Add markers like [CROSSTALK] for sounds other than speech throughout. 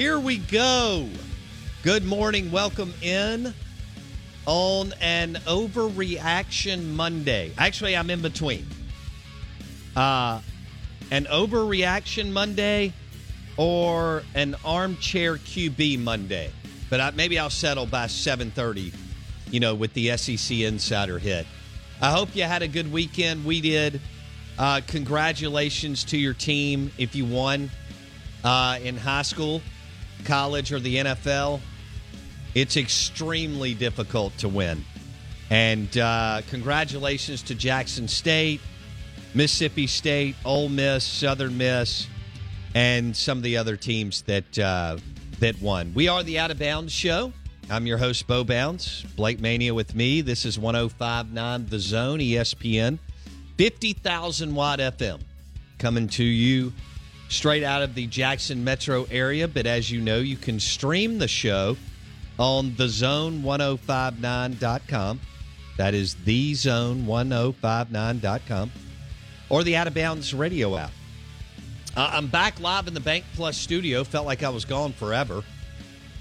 Here we go. Good morning. Welcome in on an overreaction Monday. Actually, I'm in between. Uh, an overreaction Monday or an armchair QB Monday. But I, maybe I'll settle by 7:30, you know, with the SEC Insider hit. I hope you had a good weekend. We did. Uh, congratulations to your team if you won uh, in high school, college, or the NFL. It's extremely difficult to win. And uh, congratulations to Jackson State, Mississippi State, Ole Miss, Southern Miss, and some of the other teams that uh, that won. We are the Out of Bounds Show. I'm your host, Bo Bounds. Blake Mania with me. This is 1059 The Zone, ESPN, 50,000 watt FM, coming to you straight out of the Jackson metro area. But as you know, you can stream the show on thezone1059.com. That is thezone1059.com or the Out of Bounds radio app. Uh, I'm back live in the Bank Plus studio. Felt like I was gone forever.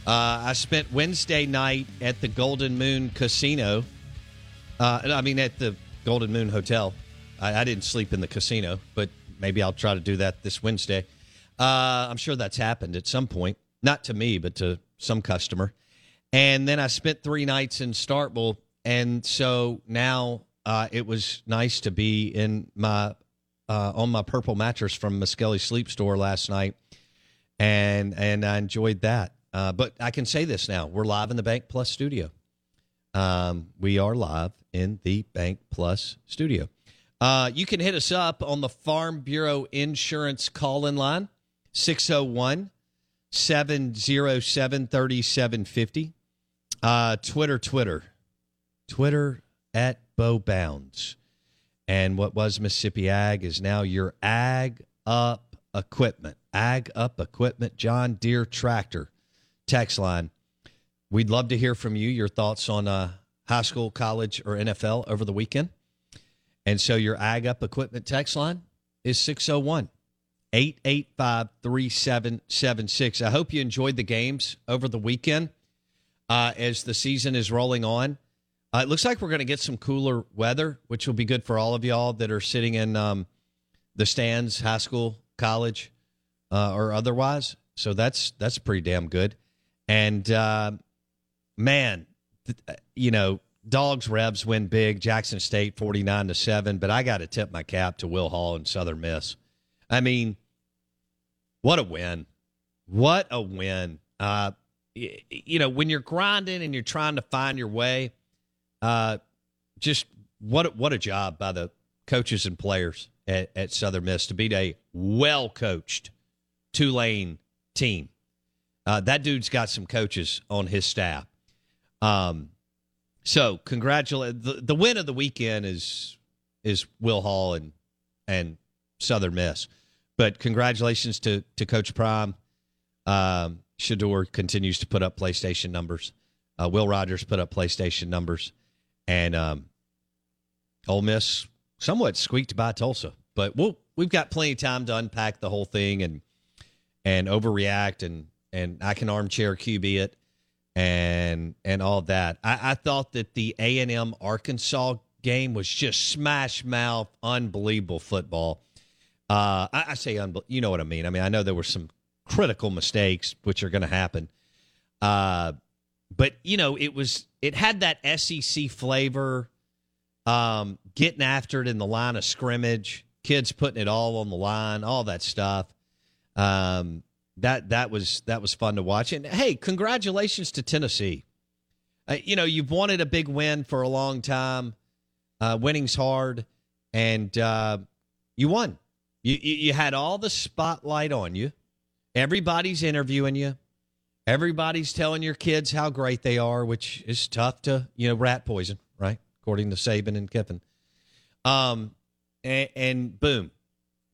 Uh, I spent Wednesday night at the Golden Moon Casino. Uh, I mean, at the Golden Moon Hotel. I, I didn't sleep in the casino, but maybe I'll try to do that this Wednesday. Uh, I'm sure that's happened at some point, not to me, but to some customer. And then I spent three nights in Starkville, and so now uh, it was nice to be in my uh, on my purple mattress from Muskelly Sleep Store last night, and and I enjoyed that. Uh, but I can say this now: we're live in the Bank Plus studio. Um, we are live in the Bank Plus studio. Uh, you can hit us up on the Farm Bureau Insurance call in line, 601 707 3750. Uh, Twitter, Twitter, Twitter at Bo Bounds. And what was Mississippi Ag is now your Ag Up Equipment. Ag Up Equipment, John Deere Tractor. Text line. We'd love to hear from you, your thoughts on uh, high school, college, or NFL over the weekend. And so your Ag Up Equipment text line is 601 885 3776. I hope you enjoyed the games over the weekend uh, as the season is rolling on. Uh, it looks like we're going to get some cooler weather, which will be good for all of y'all that are sitting in um, the stands, high school, college, uh, or otherwise. So that's that's pretty damn good. And uh, man, th- you know, dogs Rebs win big. Jackson State forty nine to seven. But I got to tip my cap to Will Hall and Southern Miss. I mean, What a win. What a win. Uh, you know, when you're grinding and you're trying to find your way, uh, just what what a job by the coaches and players at, at Southern Miss to beat a well coached Tulane team. Uh, that dude's got some coaches on his staff. Um, so congratulate the, the win of the weekend is is Will Hall and and Southern Miss, but congratulations to to Coach Prime. Um, Shedeur continues to put up PlayStation numbers. Uh, Will Rogers put up PlayStation numbers, and um, Ole Miss somewhat squeaked by Tulsa. But we'll we've got plenty of time to unpack the whole thing and and overreact and and I can armchair QB it and and all that. I, I thought that the A and M Arkansas game was just smash mouth, unbelievable football. Uh, I, I say, unbe- you know what I mean. I mean, I know there were some critical mistakes which are going to happen, uh, but you know, it was it had that SEC flavor, um, getting after it in the line of scrimmage, kids putting it all on the line, all that stuff. Um, that that was that was fun to watch. And hey, congratulations to Tennessee. Uh, you know, you've wanted a big win for a long time. Uh, winning's hard, and uh, you won. You, you you had all the spotlight on you. Everybody's interviewing you. Everybody's telling your kids how great they are, which is tough to you know rat poison, right? According to Saban and Kiffin. Um, and, and boom,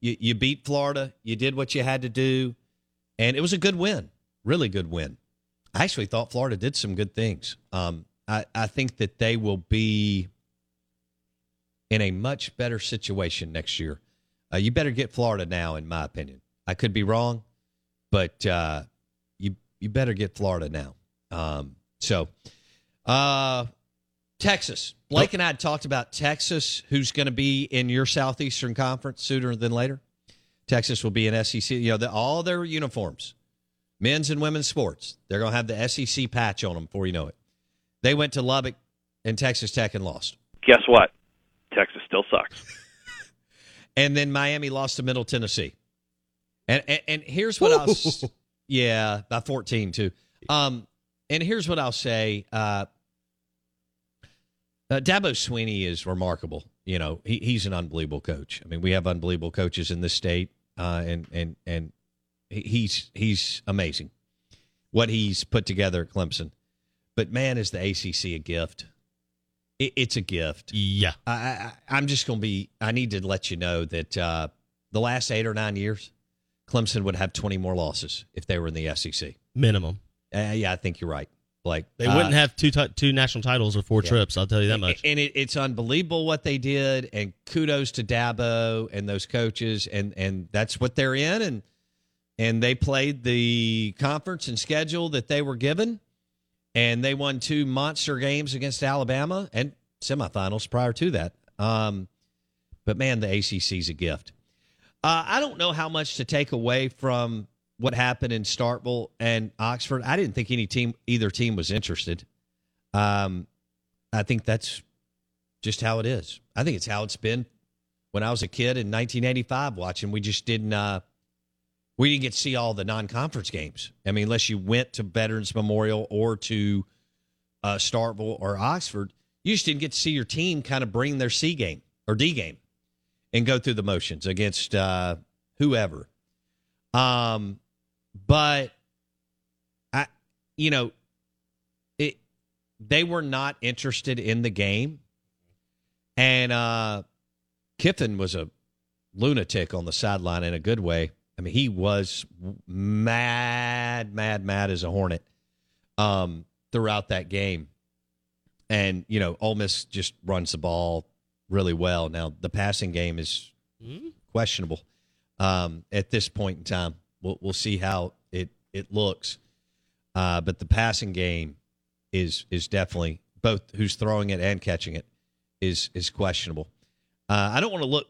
you you beat Florida. You did what you had to do and it was a good win, really good win. I actually thought Florida did some good things. Um, I, I think that they will be in a much better situation next year. Uh, you better get Florida now, in my opinion. I could be wrong, but uh, you you better get Florida now. Um, so, uh, Texas. Blake and I had talked about Texas, who's going to be in your Southeastern Conference sooner than later. Texas will be an SEC. You know, the, all their uniforms, men's and women's sports, they're going to have the SEC patch on them before you know it. They went to Lubbock and Texas Tech and lost. Guess what? Texas still sucks. [LAUGHS] and then Miami lost to Middle Tennessee. And and, and here's what I'll [LAUGHS] yeah by 14 too. Um, and here's what I'll say. Uh, uh, Dabo Swinney is remarkable. You know, he, he's an unbelievable coach. I mean, we have unbelievable coaches in this state, uh, and and and he's he's amazing. What he's put together at Clemson, but man, is the ACC a gift? It, it's a gift. Yeah, I, I, am just going to be. I need to let you know that uh, the last eight or nine years, Clemson would have 20 more losses if they were in the SEC minimum. Uh, yeah, I think you're right. Like they wouldn't uh, have two t- two national titles or four yeah. trips. I'll tell you that much. And it, it's unbelievable what they did. And kudos to Dabo and those coaches. And and that's what they're in. And and they played the conference and schedule that they were given. And they won two monster games against Alabama and semifinals prior to that. Um, but man, the ACC's a gift. Uh, I don't know how much to take away from what happened in Starkville and Oxford. I didn't think any team, either team, was interested. Um, I think that's just how it is. I think it's how it's been when I was a kid in 1985 watching. We just didn't. Uh, we didn't get to see all the non-conference games. I mean, unless you went to Veterans Memorial or to uh, Starkville or Oxford, you just didn't get to see your team kind of bring their C game or D game and go through the motions against uh, whoever. Um, but I, you know, it they were not interested in the game, and uh, Kiffin was a lunatic on the sideline in a good way. I mean, he was mad, mad, mad as a hornet um, throughout that game. And you know, Ole Miss just runs the ball really well. Now the passing game is mm-hmm. questionable um, at this point in time. We'll, we'll see how it it looks. Uh, but the passing game is is definitely both who's throwing it and catching it is is questionable. Uh, I don't want to look.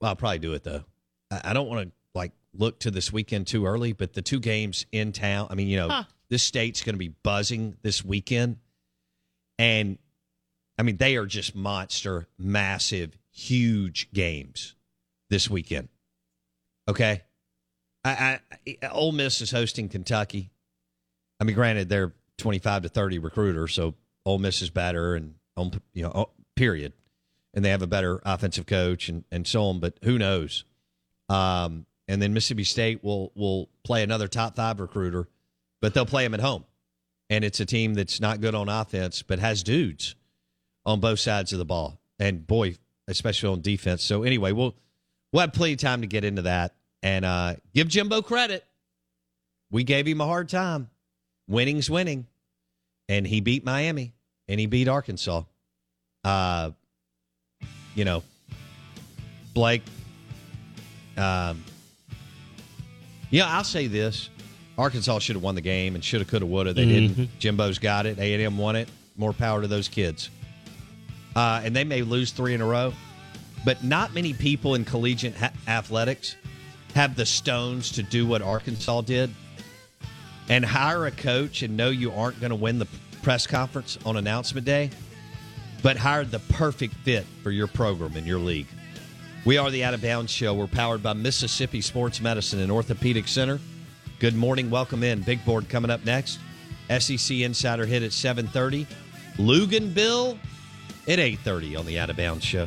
Well, I'll probably do it though. I, I don't want to like look to this weekend too early. But the two games in town. I mean, you know, huh. this state's going to be buzzing this weekend, and I mean they are just monster, massive, huge games this weekend. Okay, I, I, Ole Miss is hosting Kentucky. I mean, granted, they're 25 to 30 recruiter, so Ole Miss is better, and you know, oh, period. And they have a better offensive coach, and, and so on. But who knows? Um, and then Mississippi State will will play another top five recruiter, but they'll play them at home. And it's a team that's not good on offense, but has dudes on both sides of the ball. And boy, especially on defense. So anyway, we'll we'll have plenty of time to get into that and uh, give Jimbo credit. We gave him a hard time. Winning's winning, and he beat Miami and he beat Arkansas. Uh, you know, Blake. Um, yeah, I'll say this: Arkansas should have won the game and should have, could have, would have. They Mhm. didn't. Jimbo's got it. A and M won it. More power to those kids. Uh, and they may lose three in a row, but not many people in collegiate ha- athletics have the stones to do what Arkansas did and hire a coach and know you aren't going to win the press conference on announcement day, but hire the perfect fit for your program and your league. We are the Out of Bounds Show. We're powered by Mississippi Sports Medicine and Orthopedic Center. Good morning. Welcome in. Big board coming up next. SEC Insider hit at 730. Luginbill at 830 on the Out of Bounds Show.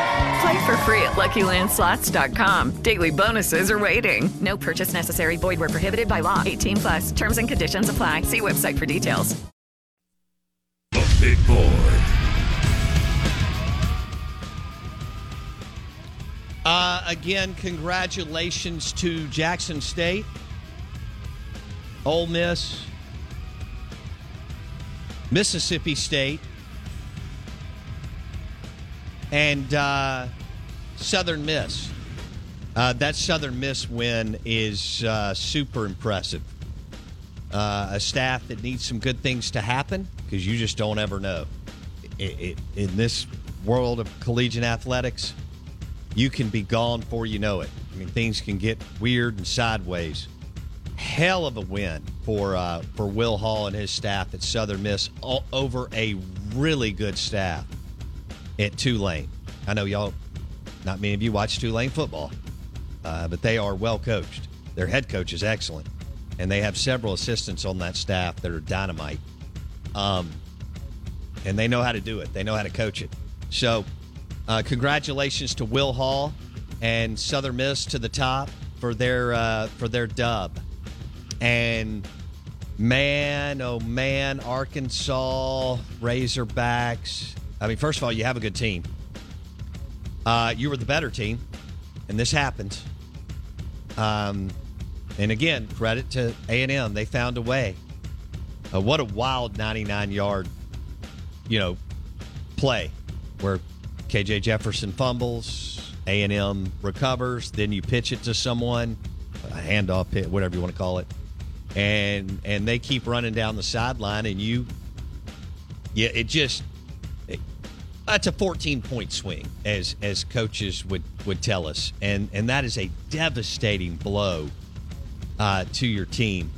Play for free at LuckyLandSlots.com. Daily bonuses are waiting. No purchase necessary. Void where prohibited by law. 18 plus. Terms and conditions apply. See website for details. The Big Board. Uh, again, congratulations to Jackson State, Ole Miss, Mississippi State, and uh, Southern Miss. Uh, that Southern Miss win is uh, super impressive. Uh, a staff that needs some good things to happen because you just don't ever know. It, it, in this world of collegiate athletics, you can be gone before you know it. I mean, things can get weird and sideways. Hell of a win for uh, for Will Hall and his staff at Southern Miss all over a really good staff at Tulane. I know y'all, not many of you watch Tulane football, uh, but they are well coached. Their head coach is excellent, and they have several assistants on that staff that are dynamite. Um, and they know how to do it. They know how to coach it. So, uh, congratulations to Will Hall and Southern Miss to the top for their uh, for their dub. And man, oh man, Arkansas Razorbacks. I mean, first of all, you have a good team. Uh, you were the better team, and this happened. Um, and again, credit to A and M. They found a way. Uh, what a wild 99 yard, you know, play where KJ Jefferson fumbles, A and M recovers, then you pitch it to someone, a handoff pit, whatever you want to call it, and and they keep running down the sideline, and you, yeah, it just. That's a 14 point swing, as as coaches would, would tell us, and and that is a devastating blow uh, to your team.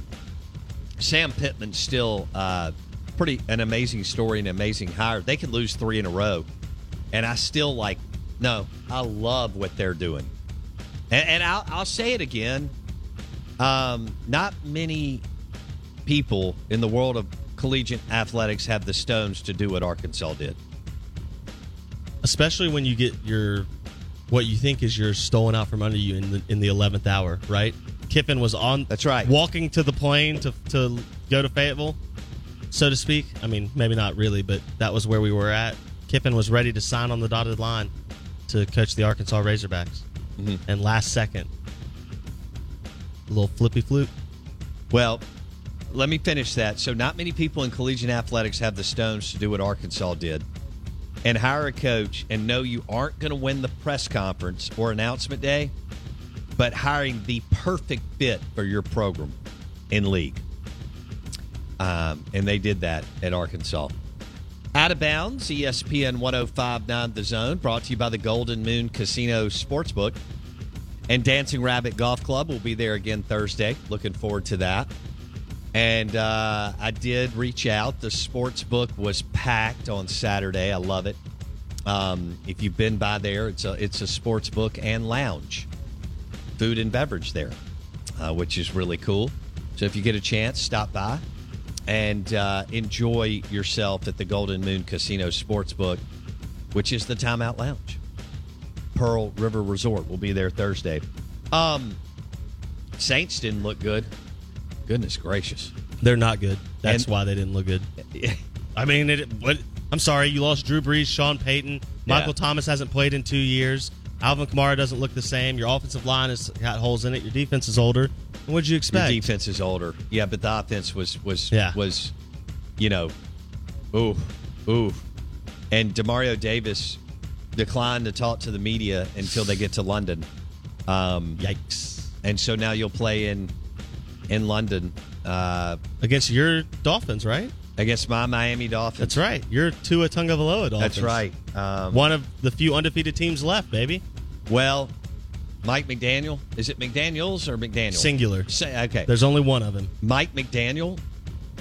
Sam Pittman's still uh, pretty an amazing story, an amazing hire. They could lose three in a row, and I still like. No, I love what they're doing, and, and I'll, I'll say it again. Um, not many people in the world of collegiate athletics have the stones to do what Arkansas did. Especially when you get your what you think is your stolen out from under you in the in the eleventh hour, right? Kiffin was on. That's right. Walking to the plane to to go to Fayetteville, so to speak. I mean, maybe not really, but that was where we were at. Kiffin was ready to sign on the dotted line to coach the Arkansas Razorbacks, Mhm. and last second, a little flippy flute. Well, let me finish that. So, not many people in collegiate athletics have the stones to do what Arkansas did and hire a coach and know you aren't going to win the press conference or announcement day, but hiring the perfect fit for your program in league. Um, and they did that at Arkansas. Out of bounds, ESPN 1059 The Zone, brought to you by the Golden Moon Casino Sportsbook. And Dancing Rabbit Golf Club will be there again Thursday. Looking forward to that. And uh, I did reach out. The sports book was packed on Saturday. I love it. Um, if you've been by there, it's a it's a sports book and lounge, food and beverage there, uh, which is really cool. So if you get a chance, stop by and uh, enjoy yourself at the Golden Moon Casino Sportsbook, which is the Timeout Lounge. Pearl River Resort will be there Thursday. Um, Saints didn't look good. Goodness gracious. They're not good. That's And- why they didn't look good. [LAUGHS] I mean, it, what? I'm sorry, you lost Drew Brees, Sean Payton, Michael Yeah. Thomas hasn't played in two years. Alvin Kamara doesn't look the same. Your offensive line has got holes in it. Your defense is older. What'd you expect? Your defense is older. Yeah, but the offense was was Yeah. was, you know, ooh, ooh, and Demario Davis declined to talk to the media until they get to London. Um, Yikes! And so now you'll play in in London uh, Against your Dolphins, right? against my Miami Dolphins. That's right. You're Tua Tagovailoa Dolphins. That's right. Um, One of the few undefeated teams left, baby. Well, Mike McDaniel. Is it McDaniel's or McDaniel? Singular. Say, okay. There's only one of them. Mike McDaniel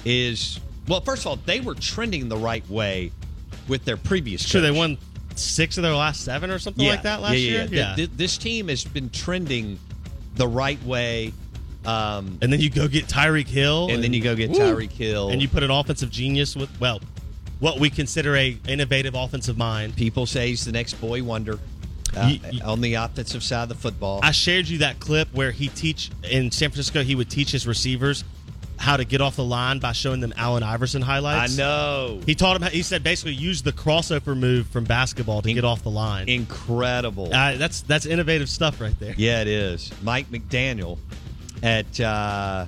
is well. First of all, they were trending the right way with their previous. Sure, they won six of their last seven or something Yeah. like that last yeah, yeah, year. yeah. Th- th- this team has been trending the right way. Um, and then you go get Tyreek Hill, And then you go get Woo! Tyreek Hill. and you put an offensive genius with well, what we consider a innovative offensive mind. people say he's the next boy wonder uh, You- you- on the offensive side of the football. I shared you that clip where he teach in San Francisco. He would teach his receivers how to get off the line by showing them Allen Iverson highlights. I know. He taught him. He said basically use the crossover move from basketball to get off the line. Incredible. Uh, that's that's innovative stuff right there. Yeah, it is. Mike McDaniel at uh,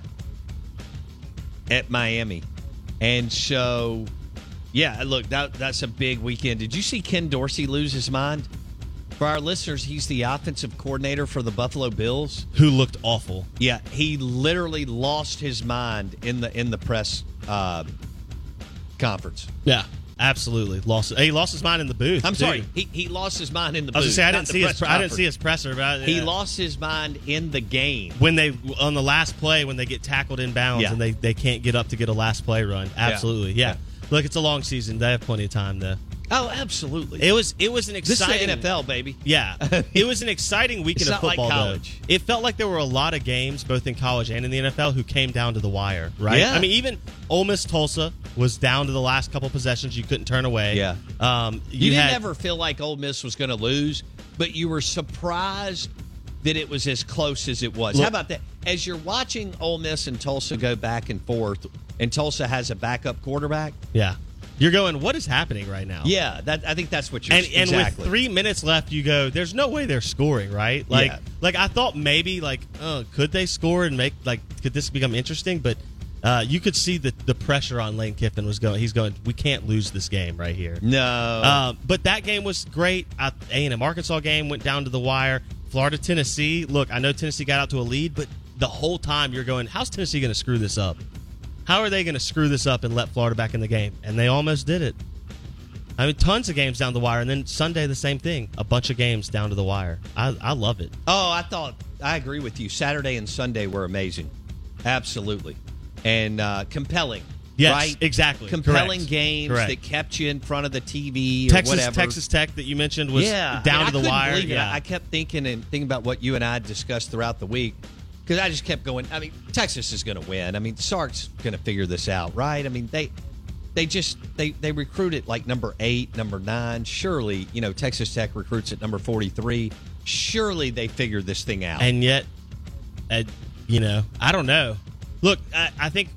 at Miami, and so yeah, look that that's a big weekend. Did you see Ken Dorsey lose his mind? For our listeners, he's the offensive coordinator for the Buffalo Bills. Who looked awful? Yeah, he literally lost his mind in the in the press uh, conference. Yeah, absolutely. Lost. He lost his mind in the booth. I'm too. sorry, he, he lost his mind in the I was booth. say I didn't see his. I didn't see his presser, but I, He yeah. lost his mind in the game. when they on the last play when they get tackled inbounds Yeah. and they, they can't get up to get a last play run. Absolutely, yeah. Look, it's a long season. They have plenty of time though. Oh, absolutely. It was it was an exciting the NFL, baby. Yeah, [LAUGHS] it was an exciting weekend of not like football. though. college. It felt like there were a lot of games, both in college and in the NFL, who came down to the wire. Right? Yeah. I mean, even Ole Miss Tulsa was down to the last couple possessions. You couldn't turn away. Yeah. Um, You, you, didn't had, ever feel like Ole Miss was going to lose, but you were surprised that it was as close as it was. Look- How about that? As you're watching Ole Miss and Tulsa go back and forth, and Tulsa has a backup quarterback. Yeah. You're going. What is happening right now? Yeah, that I think that's what you're and and with three minutes left, you go. There's no way they're scoring, right? Like, Yeah. like I thought maybe like, oh, could they score and make like, could this become interesting? But uh, you could see the the pressure on Lane Kiffin was going. He's going. We can't lose this game right here. no, Uh, but that game was great. A and M Arkansas game went down to the wire. Florida Tennessee. Look, I know Tennessee got out to a lead, but the whole time you're going, how's Tennessee going to screw this up? How are they going to screw this up and let Florida back in the game? And they almost did it. I mean, tons of games down the wire, and then Sunday the same thing. A bunch of games down to the wire. I, I love it. Oh, I thought I agree with you. Saturday and Sunday were amazing, absolutely, and uh, compelling. Yes, right? exactly. Compelling Correct. games Correct. that kept you in front of the TV or Texas whatever. Texas Tech that you mentioned was yeah, down I mean, to the wire. Yeah. I kept thinking and thinking about what you and I discussed throughout the week because I just kept going. I mean, Texas is going to win. I mean, Sark's going to figure this out, right? I mean, they they just they they recruit at like number eight, number nine. Surely, you know, Texas Tech recruits at number forty three. Surely they figure this thing out. and yet, uh, You know, I don't know. Look, I, I think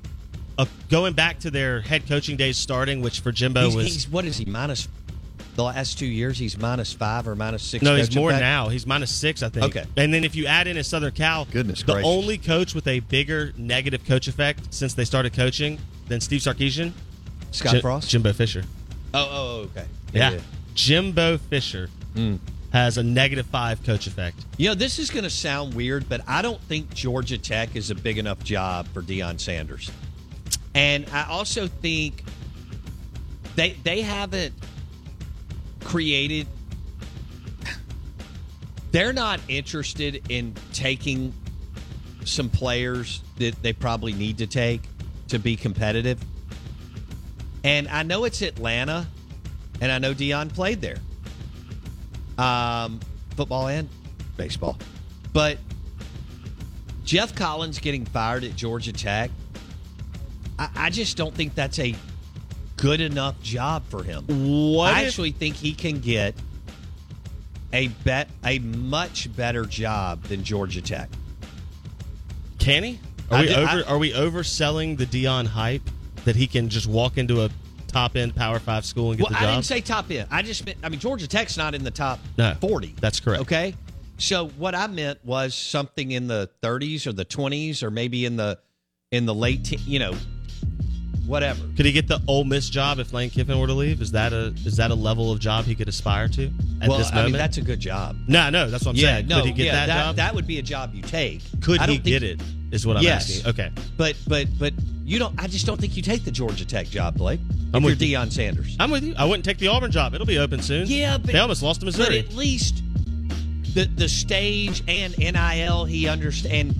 uh, going back to their head coaching days starting, which for Jimbo He's, was he's what is he minus? The last two years, he's minus five or minus six. no, he's more now. He's minus six, I think. Okay. and then if you add in his Southern Cal, Goodness the gracious. only coach with a bigger negative coach effect since they started coaching than Steve Sarkisian, Scott Jim- Frost. Jimbo Fisher. Oh, oh, oh okay. Yeah, Jimbo Fisher hmm. has a negative five coach effect. You know, this is going to sound weird, but I don't think Georgia Tech is a big enough job for Deion Sanders. And I also think they they haven't created they're not interested in taking some players that they probably need to take to be competitive. And I know it's Atlanta, and I know Deion played there. Um, football and baseball. But Geoff Collins getting fired at Georgia Tech, I, I just don't think that's a good enough job for him. What I if- actually think he can get a bet a much better job than Georgia Tech. Can he? Are I we over? I- are we overselling the Deion hype that he can just walk into a top end Power Five school and get Well, the job? I didn't say top end. I just meant, I mean, Georgia Tech's not in the top No, 40. That's correct. Okay. So what I meant was something in the 30s or the 20s or maybe in the in the late, te- you know, whatever. Could he get the Ole Miss job if Lane Kiffin were to leave? Is that a is that a level of job he could aspire to at well, this I moment? mean, that's a good job. no, no, that's what I'm yeah, saying. no, Could he get yeah, that, job? That would be a job you take. Could I he get it? Is what I'm yes. asking. Okay. But but but you don't. I just don't think you take the Georgia Tech job, Blake. I'm if you're with you. Deion Sanders. I'm with you. I wouldn't take the Auburn job. It'll be open soon. Yeah, but they almost lost to But Missouri. at least the the stage and NIL he understand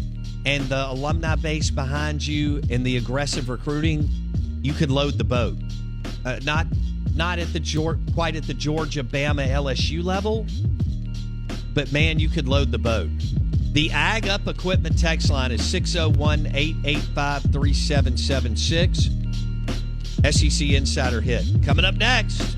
and the alumni base behind you and the aggressive recruiting, you could load the boat. Uh, not not at the quite at the Georgia, Bama, LSU level, but man, you could load the boat. The Ag Up Equipment text line is 601 885 3776. SEC Insider Hit. Coming up next.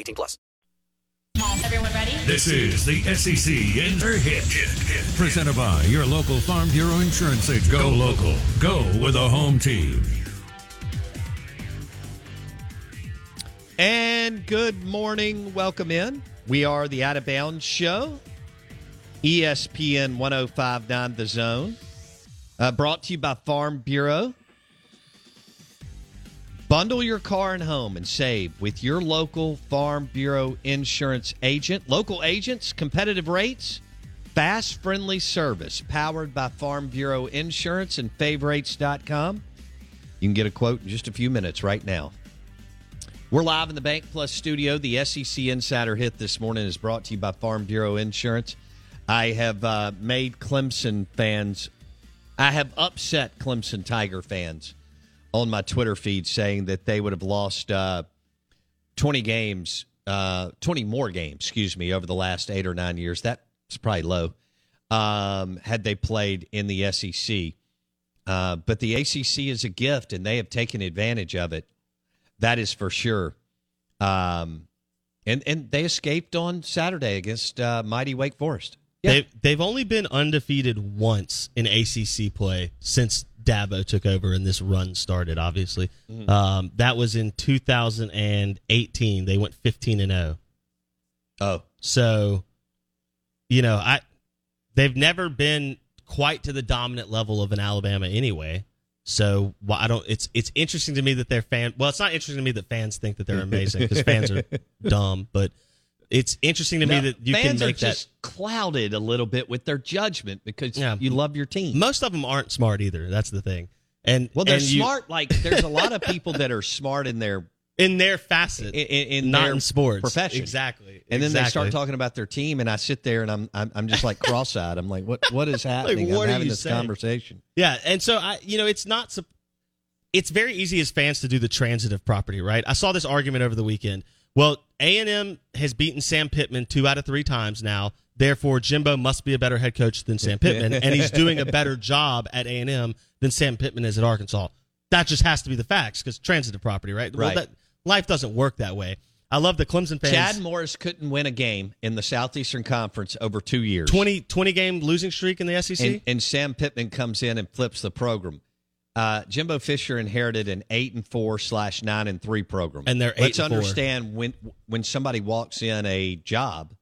18 plus. Everyone ready? This is the SEC Inter Hit, presented by your local Farm Bureau Insurance agent. Go local. Go with a home team. And good morning. Welcome in. We are the Out of Bounds Show, ESPN 1059 The Zone, uh, brought to you by Farm Bureau. Bundle your car and home and save with your local Farm Bureau insurance agent. Local agents, competitive rates, fast, friendly service, powered by Farm Bureau Insurance and favorites.com. You can get a quote in just a few minutes right now. We're live in the Bank Plus studio. The SEC Insider Hit this morning is brought to you by Farm Bureau Insurance. I have uh, made Clemson fans, I have upset Clemson Tiger fans on my Twitter feed saying that they would have lost uh, 20 games uh, 20 more games, excuse me, over the last eight or nine years. That's probably low. Um, had they played in the SEC, uh, but the ACC is a gift, and they have taken advantage of it. That is for sure. Um, and and they escaped on Saturday against uh, mighty Wake Forest. Yeah. They've, they've only been undefeated once in ACC play since Dabo took over and this run started, obviously. Mhm. Um, that was in 2018. They went 15 and 0. Oh. So, you know, I they've never been quite to the dominant level of an Alabama anyway. So why I don't. It's it's interesting to me that they're fan. Well, it's not interesting to me that fans think that they're amazing because fans are [LAUGHS] dumb. But it's interesting to me that you can fans make are that. just clouded a little bit with their judgment because you love your team. Most of them aren't smart either. That's the thing. And Well, they're and you- smart. Like there's a lot of people that are smart in their [LAUGHS] in their facet, in, in, not their in sports. profession. Exactly. And then they start talking about their team, and I sit there and I'm I'm, I'm just like cross-eyed. I'm like, what what is [LAUGHS] happening? what I'm having this saying? conversation. Yeah, and so I, you know, it's not. It's very easy as fans to do the transitive property, right? I saw this argument over the weekend. Well, A and M has beaten Sam Pittman two out of three times now. Therefore, Jimbo must be a better head coach than Sam Pittman, and he's doing a better [LAUGHS] job at A and M than Sam Pittman is at Arkansas. That just has to be the facts because transitive property, right? Well, Right. that, life doesn't work that way. I love the Clemson fans. Chad Morris couldn't win a game in the Southeastern Conference over two years. 20, 20 game losing streak in the SEC. and, and Sam Pittman comes in and flips the program. Uh, Jimbo Fisher inherited an eight and four slash nine and three program, And they're let's eight and four. understand when when somebody walks in a job,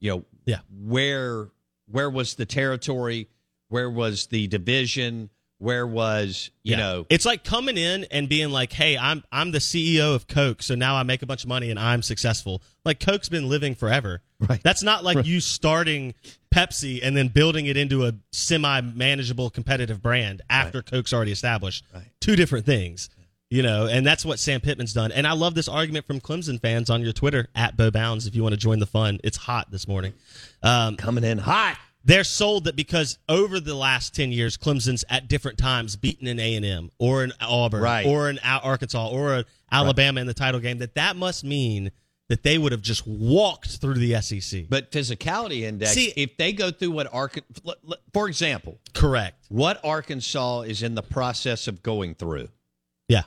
you know, Yeah. where where was the territory, where was the division, where was you Yeah. know, it's like coming in and being like hey i'm i'm the ceo of coke so now i make a bunch of money and i'm successful. Like coke's been living forever. Right. That's not like you starting pepsi and then building it into a semi manageable competitive brand after coke's already established. Right. two different things you know and that's what sam pittman's done. And i love this argument from clemson fans on your twitter at bo bounds if you want to join the fun. It's hot this morning. Um, coming in hot they're sold that because over the last 10 years clemson's at different times beaten an a&m or an auburn Right. or an arkansas or an alabama in the title game that that must mean that they would have just walked through the sec but physicality index. See- if they go through what Arkansas, for example, correct what Arkansas is in the process of going through. yeah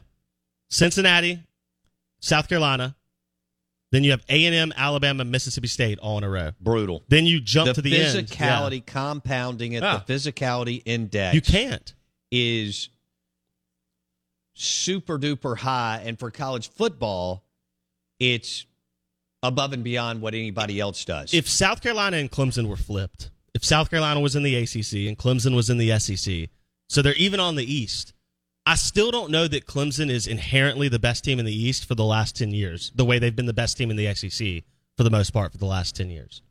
cincinnati south carolina then you have a&m alabama mississippi state all in a row Brutal. then you jump the to the end physicality Yeah. compounding it, Yeah. the ah. physicality index. you can't is super duper high, and for college football, it's above and beyond what anybody else does. if South Carolina and Clemson were flipped, if South Carolina was in the ACC and Clemson was in the SEC, so they're even on the East, I still don't know that Clemson is inherently the best team in the East for the last 10 years, the way they've been the best team in the SEC for the most part for the last 10 years.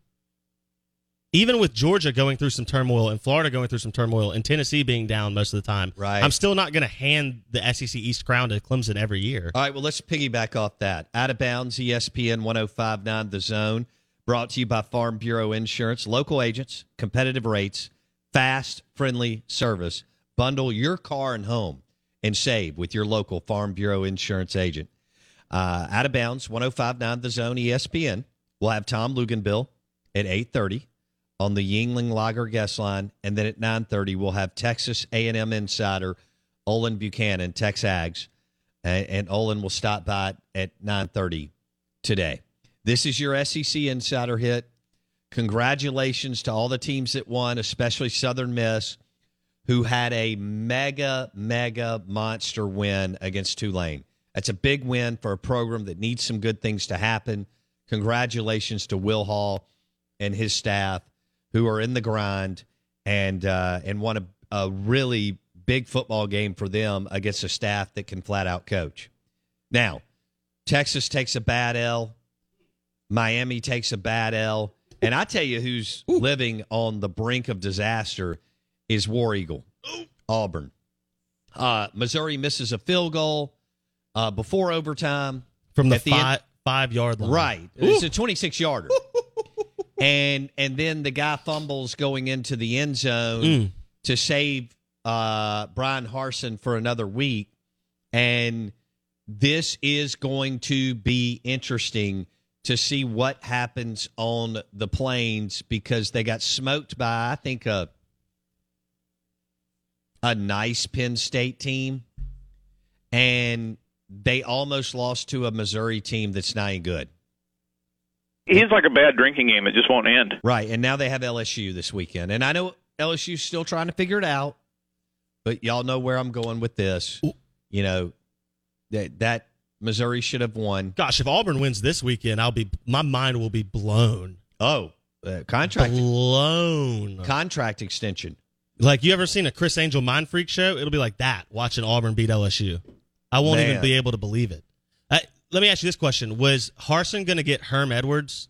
Even with Georgia going through some turmoil and Florida going through some turmoil and Tennessee being down most of the time, Right. I'm still not going to hand the SEC East crown to Clemson every year. All right, well, let's piggyback off that. Out of bounds, ESPN 1059 The Zone, brought to you by Farm Bureau Insurance. Local agents, competitive rates, fast, friendly service. Bundle your car and home and save with your local Farm Bureau Insurance agent. Uh, out of bounds, 1059 The Zone, ESPN. We'll have Tom Luginbill at 830 on the Yuengling Lager guest line. And then at 930, we'll have Texas A&M insider Olin Buchanan, Tex Ags and, and Olin will stop by at 9:30 today. This is your SEC Insider hit. Congratulations to all the teams that won, especially Southern Miss, who had a mega mega monster win against Tulane. That's a big win for a program that needs some good things to happen. Congratulations to Will Hall and his staff who are in the grind and uh, and won a, a really big football game for them against a staff that can flat out coach. Now, Texas takes a bad L. Miami takes a bad L. And I tell you who's living on the brink of disaster is War Eagle, Auburn. Uh, Missouri misses a field goal uh, before overtime. From the, At the five, five yard line. Right. It's a 26 yarder. [LAUGHS] and and then the guy fumbles going into the end zone Mm. to save uh, Bryan Harsin for another week. And this is going to be interesting to see what happens on the plains because they got smoked by I think a a nice Penn State team, and they almost lost to a Missouri team that's not any good. He's like a bad drinking game; it just won't end. Right, and now they have LSU this weekend, and I know LSU's still trying to figure it out, but y'all know where I'm going with this. You know that that Missouri should have won. Gosh, if Auburn wins this weekend, I'll be my mind will be blown. Oh, uh, contract blown. Contract extension. Like you ever seen a Criss Angel mind freak show? It'll be like that watching Auburn beat LSU. I won't Man. even be able to believe it. Uh, let me ask you this question: Was Harsin going to get Herm Edwards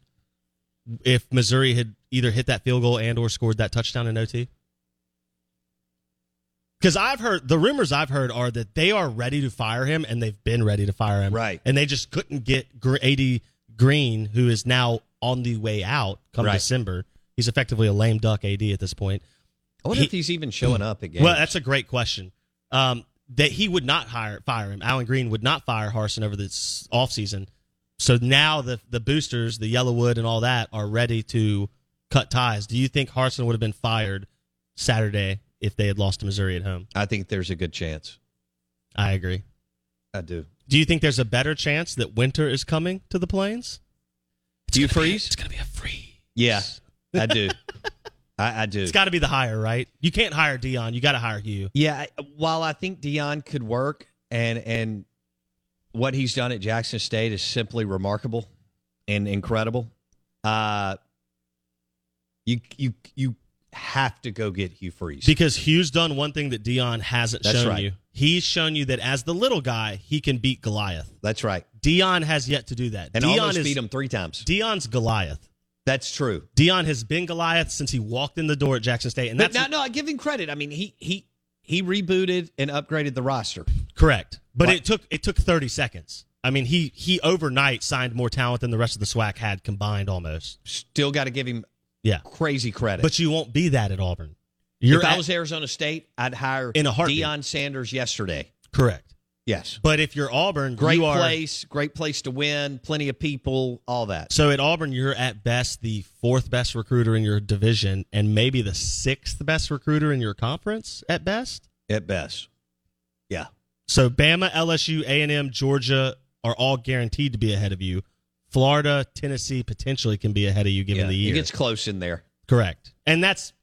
if Missouri had either hit that field goal and or scored that touchdown in OT? Because I've heard the rumors I've heard are that they are ready to fire him, and they've been ready to fire him, Right. And they just couldn't get Gr- AD Greene, who is now on the way out come Right. December. He's effectively a lame duck AD at this point. I wonder He- if he's even showing up again. Well, that's a great question. Um, that he would not hire fire him. Allen Greene would not fire Harsin over this offseason. So now the the boosters, the YellaWood and all that are ready to cut ties. Do you think Harsin would have been fired Saturday if they had lost to Missouri at home? I think there's a good chance. I agree. I do. Do you think there's a better chance that winter is coming to the plains? Do you freeze? It's going to be a freeze. Yeah, I do. [LAUGHS] I, I do. It's got to be the hire, right? You can't hire Deion. You got to hire Hugh. Yeah, while I think Deion could work and and what he's done at Jackson State is simply remarkable and incredible. Uh you you you have to go get Hugh Freeze. Because Hugh's done one thing that Deion hasn't That's shown right. you. He's shown you that as the little guy, he can beat Goliath. That's right. Deion has yet to do that. And Deion almost is, beat him 3 times. Deion's Goliath. That's true. Deion has been Goliath since he walked in the door at Jackson State, and But that's no, no, I give him credit. I mean, he he he rebooted and upgraded the roster. correct. But Right. it took it took thirty seconds. I mean, he he overnight signed more talent than the rest of the SWAC had combined, almost. Still got to give him Yeah, crazy credit. but you won't be that at Auburn. You're if I was Arizona State, I'd hire In a heartbeat. Deion Sanders yesterday. correct. Yes. But if you're Auburn, Great you are, place, great place to win, plenty of people, all that. So at Auburn, you're at best the fourth best recruiter in your division, and maybe the sixth best recruiter in your conference at best. At best. Yeah. So Bama, LSU, A and M, Georgia are all guaranteed to be ahead of you. Florida, Tennessee potentially can be ahead of you given yeah. the year. It gets close in there. Correct, and that's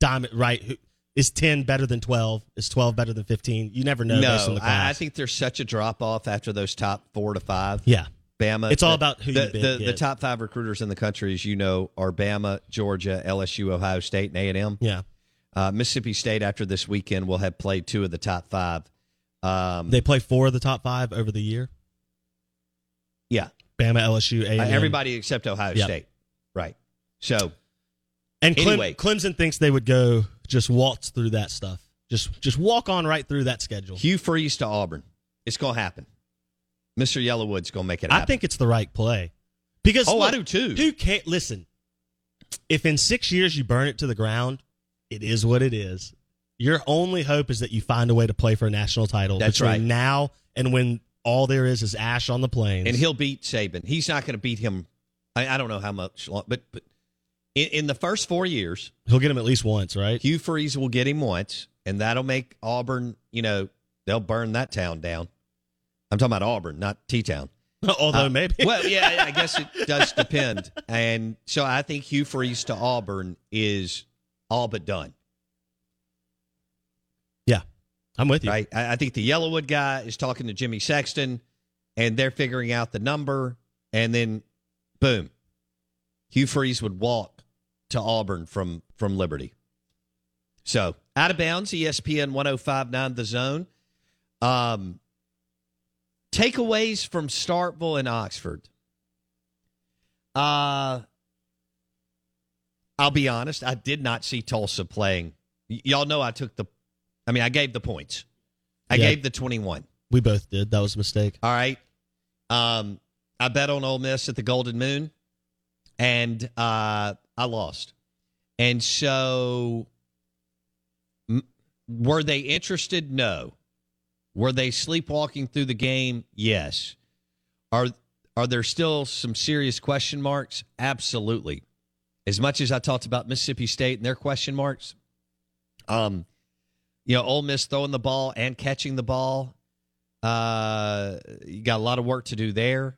diamond right. Is ten better than twelve? Is twelve better than fifteen? You never know based on No, the class. I, I think there's such a drop off after those top four to five. yeah, Bama. It's all the- about who the, the, the top five recruiters in the country, as you know, are Bama, Georgia, LSU, Ohio State, and A and M. yeah. Uh, Mississippi State after this weekend will have played two of the top five. Um, They play four of the top five over the year. yeah, Bama, LSU, A Uh, and M. everybody except Ohio Yep. State. Right. So And Anyway. Clemson thinks they would go just waltz through that stuff. Just just walk on right through that schedule. Hugh Freeze to Auburn. It's going to happen. Mr. YellaWood's going to make it happen. I think it's the right play. Because Oh, I do too. Who can't listen? If in six years you burn it to the ground, it is what it is. Your only hope is that you find a way to play for a national title That's between right. now and when all there is is ash on the plains. and he'll beat Saban. He's not going to beat him. I, I don't know how much, long, but but in, in the first four years, he'll get him at least once, right? Hugh Freeze will get him once, and that'll make Auburn. You know, they'll burn that town down. I'm talking about Auburn, not T Town. [LAUGHS] Although Uh, maybe. well, yeah, I [LAUGHS] guess it does depend. And so I think Hugh Freeze to Auburn is all but done. yeah, I'm with you. Right. I, I think the YellaWood guy is talking to Jimmy Sexton, and they're figuring out the number, and then boom, Hugh Freeze would walk to Auburn from from Liberty. So out of bounds, ESPN 1059 the zone. Um takeaways from Starkville and Oxford. Uh I'll be honest, I did not see Tulsa playing. Y- y'all know I took the I mean, I gave the points. I Yeah. gave the 21. We both did. That was a mistake. All right. Um, I bet on Ole Miss at the Golden Moon, and uh, I lost. And so, m- were they interested? No. Were they sleepwalking through the game? Yes. Are Are there still some serious question marks? Absolutely. As much as I talked about Mississippi State and their question marks, um, you know, Ole Miss throwing the ball and catching the ball, uh, you got a lot of work to do there.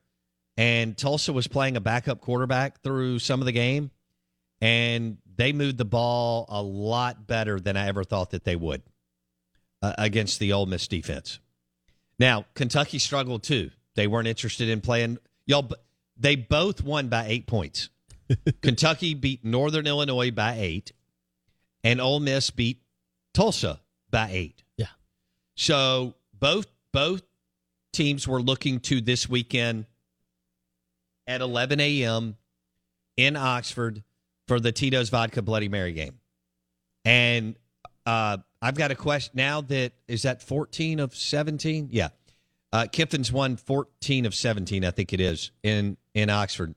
And Tulsa was playing a backup quarterback through some of the game, and they moved the ball a lot better than I ever thought that they would uh, against the Ole Miss defense. Now, Kentucky struggled too. They weren't interested in playing. Y'all, they both won by eight points. [LAUGHS] Kentucky beat Northern Illinois by eight, and Ole Miss beat Tulsa by eight. Yeah. So both both teams were looking to this weekend at 11 a.m. in Oxford for the Tito's Vodka Bloody Mary game. And uh, I've got a question now that is that 14 of 17? Yeah. Uh, Kiffin's won 14 of 17, I think it is, in, in Oxford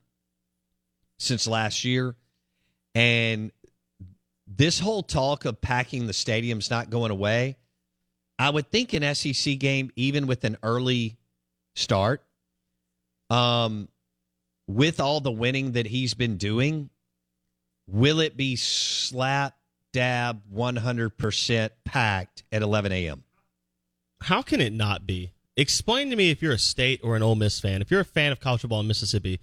since last year. And this whole talk of packing the stadium's not going away. I would think an SEC game, even with an early start, um, with all the winning that he's been doing, will it be slap dab 100% packed at 11 a.m.? How can it not be? Explain to me if you're a state or an Ole Miss fan. If you're a fan of college football in Mississippi,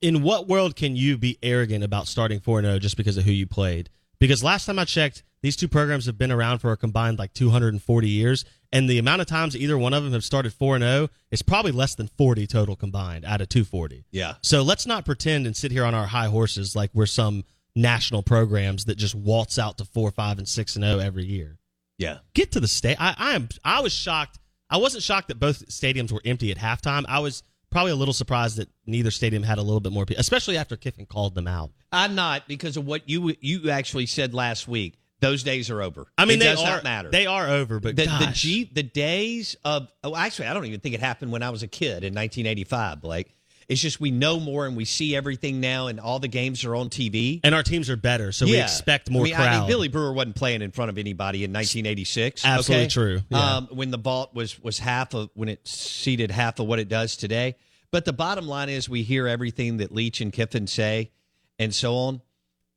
in what world can you be arrogant about starting 4 0 just because of who you played? Because last time I checked, these two programs have been around for a combined like 240 years, and the amount of times either one of them have started 4 0 is probably less than 40 total combined out of 240. Yeah. So let's not pretend and sit here on our high horses like we're some national programs that just waltz out to 4, 5, and 6 and 0 every year. Yeah. Get to the state. I, I am. I was shocked. I wasn't shocked that both stadiums were empty at halftime. I was probably a little surprised that neither stadium had a little bit more people, especially after Kiffin called them out. I'm not because of what you you actually said last week. Those days are over. I mean, it they does are not matter. They are over, but the, the the days of oh, actually, I don't even think it happened when I was a kid in 1985. Blake, it's just we know more and we see everything now, and all the games are on TV. and our teams are better, so we expect more I mean, crowd. I mean, Billy Brewer wasn't playing in front of anybody in 1986. Absolutely okay? true, yeah. Um, when the Vaught was was half of when it seated half of what it does today. But the bottom line is, we hear everything that Leach and Kiffin say, and so on.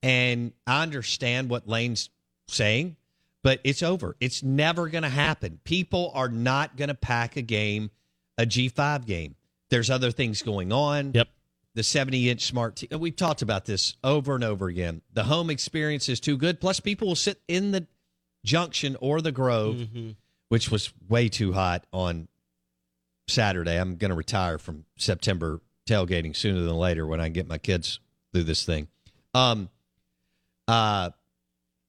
And I understand what Lane's saying, but it's over. It's never going to happen. People are not going to pack a game, a G5 game. There's other things going on. Yep. The 70 inch smart TV. We've talked about this over and over again. The home experience is too good. Plus, people will sit in the junction or the grove, Mm-hmm. which was way too hot on Saturday. I'm going to retire from September tailgating sooner than later when I get my kids through this thing. Um, uh,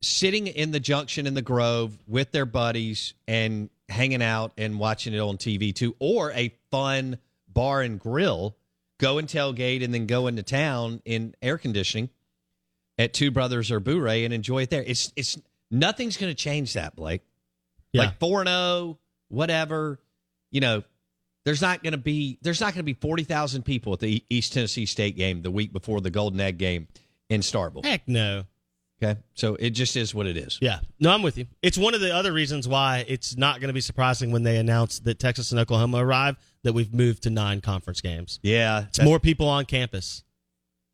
sitting in the junction in the grove with their buddies and hanging out and watching it on TV too, or a fun bar and grill, go and tailgate and then go into town in air conditioning at Two Brothers or Boure and enjoy it there. It's it's nothing's going to change that, Blake. Yeah. Like four and zero, whatever. You know, there's not going to be there's not going to be forty thousand people at the East Tennessee State game the week before the Golden Egg game in Starkville. Heck no. Okay, so it just is what it is. Yeah, no, I'm with you. It's one of the other reasons why it's not going to be surprising when they announce that Texas and Oklahoma arrive that we've moved to nine conference games. Yeah, It's more people on campus.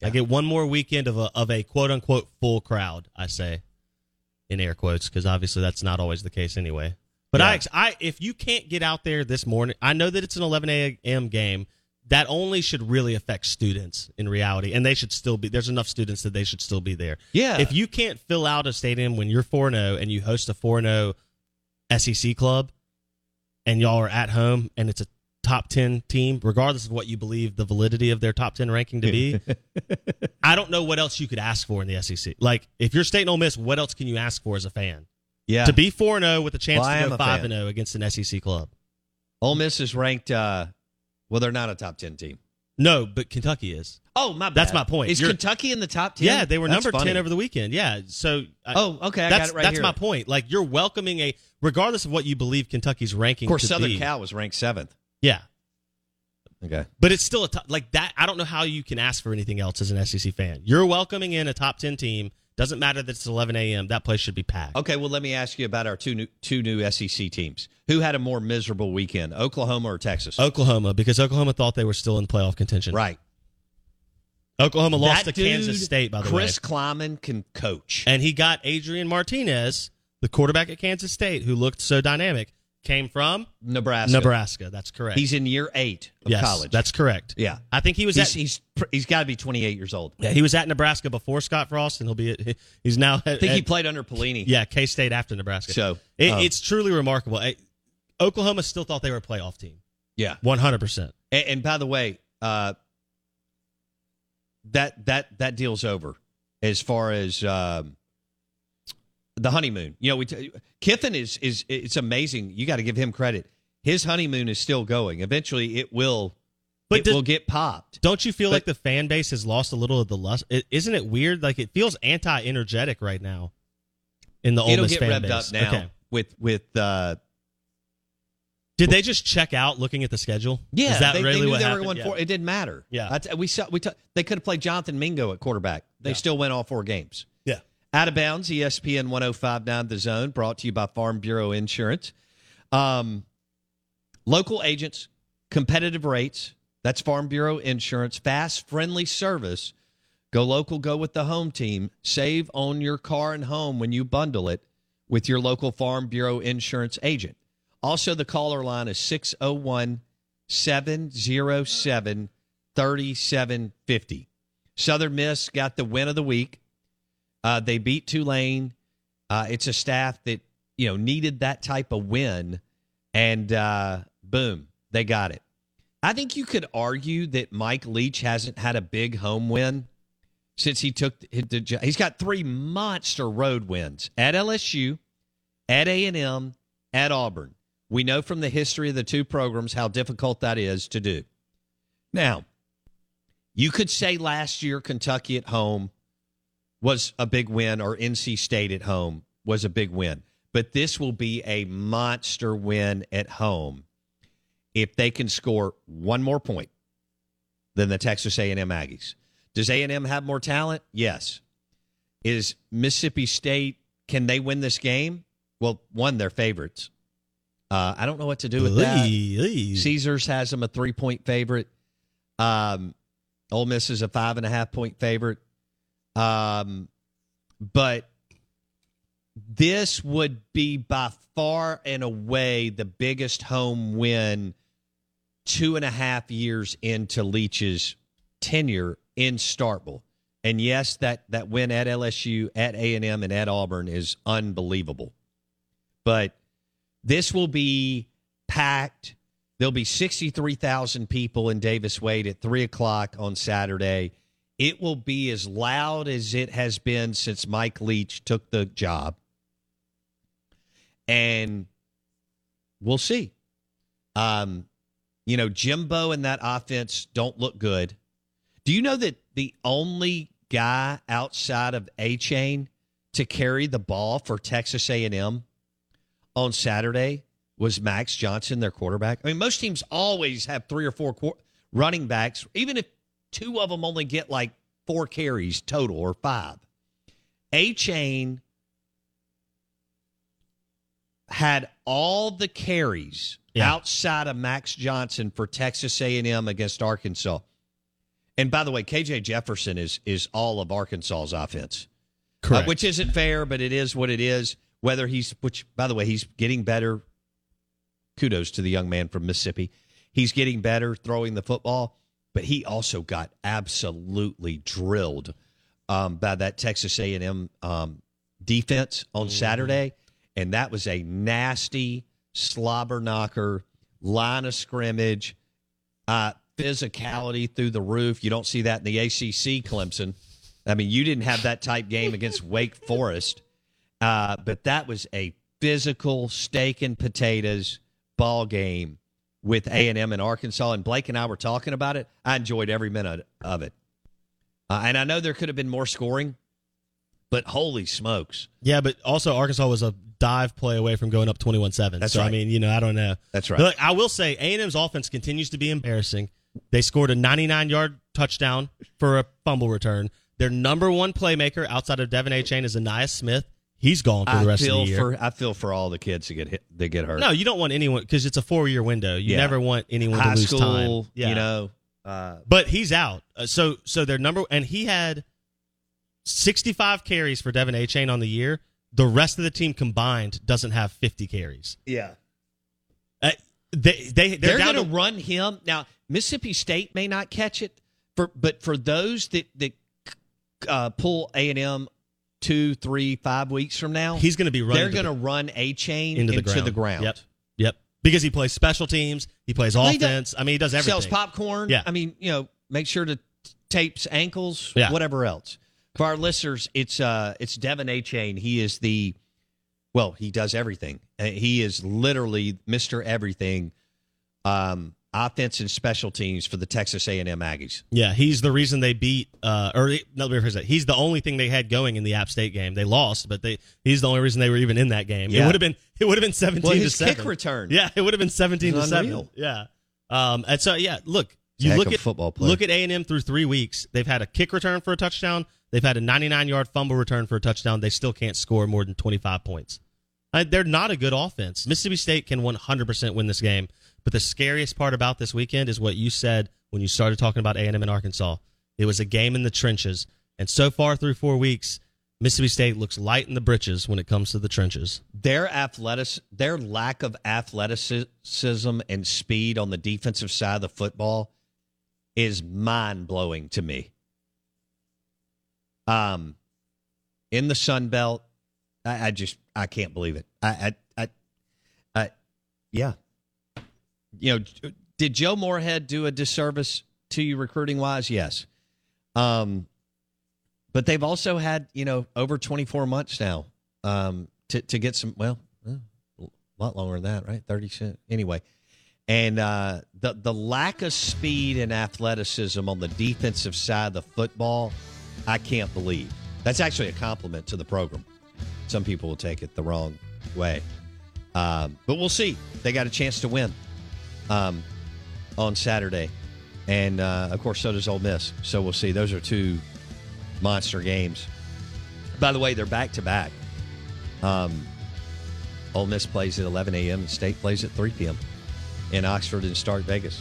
I get one more weekend of a of a quote unquote full crowd. I say, in air quotes, because obviously that's not always the case anyway. But Yeah. ex- I, if you can't get out there this morning, I know that it's an 11 a.m. game. That only should really affect students in reality, and they should still be. There's enough students that they should still be there. Yeah. If you can't fill out a stadium when you're 4 0 and you host a 4 0 SEC club, and y'all are at home, and it's a top 10 team, regardless of what you believe the validity of their top 10 ranking to be, [LAUGHS] I don't know what else you could ask for in the SEC. Like, if you're State and Ole Miss, what else can you ask for as a fan? Yeah. To be 4 0 with a chance Well, to go 5 fan. 0 against an SEC club. Ole Miss is ranked. Uh, well, they're not a top ten team. No, but Kentucky is. Oh, my bad. That's my point. Is You're- Kentucky in the top ten? Yeah, they were That's number funny. ten over the weekend. Yeah, so I- Oh, okay, I got that's it right that's here. my point. Like you're welcoming a, regardless of what you believe Kentucky's ranking. Of course, to Southern be. Cal was ranked seventh. Yeah, Okay. but it's still a top, like that. I don't know how you can ask for anything else as an SEC fan. You're welcoming in a top ten team Doesn't matter that it's 11 a.m. That place should be packed. Okay, well, let me ask you about our two new two new SEC teams. Who had a more miserable weekend, Oklahoma or Texas? Oklahoma, because Oklahoma thought they were still in playoff contention. Right. Oklahoma lost That to Kansas State, by the Chris way. Chris Klieman can coach. And he got Adrian Martinez, the quarterback at Kansas State, who looked so dynamic, came from Nebraska. Nebraska. That's correct. He's in year eight of yes, college. That's correct. yeah. I think he was he's, at he's he's got to be 28 years old. yeah, he was at Nebraska before Scott Frost, and he'll be at, he's now. At, I think he played under Pelini. Yeah, K State after Nebraska. So, It, uh, it's truly remarkable. I- Oklahoma still thought they were a playoff team. Yeah. One hundred percent. And, and by the way, uh, that that that deal's over as far as um, the honeymoon. You know, we t- Kiffin is is it's amazing. You got to give him credit. His honeymoon is still going. Eventually, it will. But it does- will get popped. Don't you feel But- like the fan base has lost a little of the lust? is isn't it weird? Like it feels anti-energetic right now in the Ole Miss fan revved base. up now Okay. with with. Uh, Did they just check out looking at the schedule? yeah, is that they, really they knew what they happened? Yeah. for. It didn't matter. Yeah. T- we saw we t- they could have played Jonathan Mingo at quarterback. They Yeah. still went all four games. Out of bounds, ESPN 1059 The Zone, brought to you by Farm Bureau Insurance. Um, local agents, competitive rates. That's Farm Bureau Insurance. Fast, friendly service. Go local, go with the home team. Save on your car and home when you bundle it with your local Farm Bureau Insurance agent. Also, the caller line is 601 707 3750. Southern Miss got the win of the week. Uh, they beat Tulane. Uh, it's a staff that you know needed that type of win, and uh, boom, they got it. I think you could argue that Mike Leach hasn't had a big home win since he took the. He's got three monster road wins at LSU, at A and M, at Auburn. We know from the history of the two programs how difficult that is to do. Now, you could say last year Kentucky at home was a big win or NC State at home was a big win. But this will be a monster win at home if they can score one more point than the Texas A&M Aggies. Does A&M have more talent? Yes. Is Mississippi State can they win this game? Well, one they're favorites. Uh, I don't know what to do with that. Caesars has them a three point favorite. Um, Ole Miss is a five and a half point favorite. Um, but this would be by far and away the biggest home win two and a half years into Leach's tenure in Starkville. And yes, that that win at LSU, at A and M, and at Auburn is unbelievable. But this will be packed. There'll be 63,000 people in Davis Wade at 3 o'clock on Saturday. It will be as loud as it has been since Mike Leach took the job. And we'll see. Um, you know, Jimbo and that offense don't look good. Do you know that the only guy outside of Achane to carry the ball for Texas A&M on Saturday was Max Johnson, their quarterback. I mean, most teams always have three or four running backs, even if two of them only get like four carries total or five. Achane had all the carries Yeah. outside of Max Johnson for Texas A&M against Arkansas. And by the way, KJ Jefferson is is all of Arkansas's offense. Uh, which isn't fair, but it is what it is. Whether he's, which by the way, he's getting better. Kudos to the young man from Mississippi. He's getting better throwing the football, but he also got absolutely drilled um, by that Texas A&M um, defense on Saturday, and that was a nasty slobber knocker, line of scrimmage, uh, physicality through the roof. You don't see that in the ACC, Clemson. I mean, you didn't have that type game against [LAUGHS] Wake Forest, uh, but that was a physical steak and potatoes ball game with A and M in Arkansas. And Blake and I were talking about it. I enjoyed every minute of it, uh, and I know there could have been more scoring, but holy smokes! Yeah, but also Arkansas was a dive play away from going up 21-7. That's so, I mean, you know, I don't know. That's right. But look, I will say A&M's offense continues to be embarrassing. They scored a 99-yard touchdown for a fumble return. Their number one playmaker outside of De'Von Achane is Ainias Smith. He's gone for the rest of the year. for I feel for all the kids that get hit, that get hurt. no, you don't want anyone because it's a four year window. You Yeah. never want anyone high to lose school, time. Yeah. you know. Uh, But he's out. Uh, so so their number and he had 65 carries for De'Von Achane on the year. The rest of the team combined doesn't have 50 carries. yeah, Uh, they they they're, they're, going to to run him now. Mississippi State may not catch it, for but for those that that uh, pull A and M two, three, five weeks from now, He's going to be running They're going to the- run Achane into the ground. Yep. Yep. Because he plays special teams, he plays Well, he does- offense. I mean, he does everything. Sells popcorn. Yeah. I mean, you know, make sure to tapes ankles, Yeah. whatever else. For our listeners, it's uh it's De'Von Achane. He is the well, he does everything. Uh, He is literally Mr. Everything. Um offense and special teams for the Texas A&M Aggies. Yeah, he's the reason they beat. Uh, or let me rephrase that. He's the only thing they had going in the App State game. They lost, but they he's the only reason they were even in that game. It would have been it would have been seventeen Well, to seven. kick return. Yeah, it would have been seventeen to seven. Yeah. Um. And so yeah, look, you heck look at football player. look at A and M through three weeks. They've had a kick return for a touchdown. They've had a 99 yard fumble return for a touchdown. They still can't score more than 25 points. Uh, they're not a good offense. Mississippi State can 100% win this game. But the scariest part about this weekend is what you said when you started talking about A&M in Arkansas. It was a game in the trenches. And so far through four weeks, Mississippi State looks light in the britches when it comes to the trenches. Their athletic their lack of athleticism and speed on the defensive side of the football is mind-blowing to me. Um in the Sun Belt, I, I just I can't believe it. I I I, I yeah. You know, did Joe Moorhead do a disservice to you recruiting wise? Yes. Um but they've also had, you know, over 24 months now um to to get some well, a lot longer than that, right? 30 cent. Anyway, and uh the the lack of speed and athleticism on the defensive side of the football, I can't believe. That's actually a compliment to the program. Some people will take it the wrong way. Um, but we'll see. They got a chance to win um, on Saturday. And, uh, of course, so does Ole Miss. So we'll see. Those are two monster games. By the way, they're back to back. Ole Miss plays at 11 a.m. and State plays at 3 p.m. in Oxford and StarkVegas.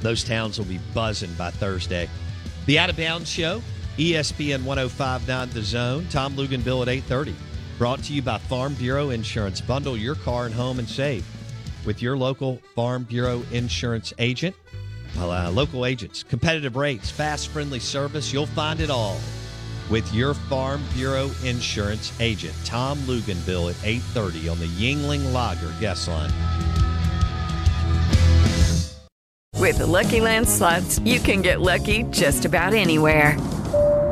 Those towns will be buzzing by Thursday. The Out of Bounds Show, ESPN 1059 The Zone. Tom Luginbill at 830. Brought to you by Farm Bureau Insurance. Bundle your car and home and save with your local Farm Bureau Insurance agent. Well, uh, local agents, competitive rates, fast, friendly service. You'll find it all with your Farm Bureau Insurance agent. Tom Luginbill at 830 on the Yuengling Lager guest line. With the Lucky Land slots, you can get lucky just about anywhere.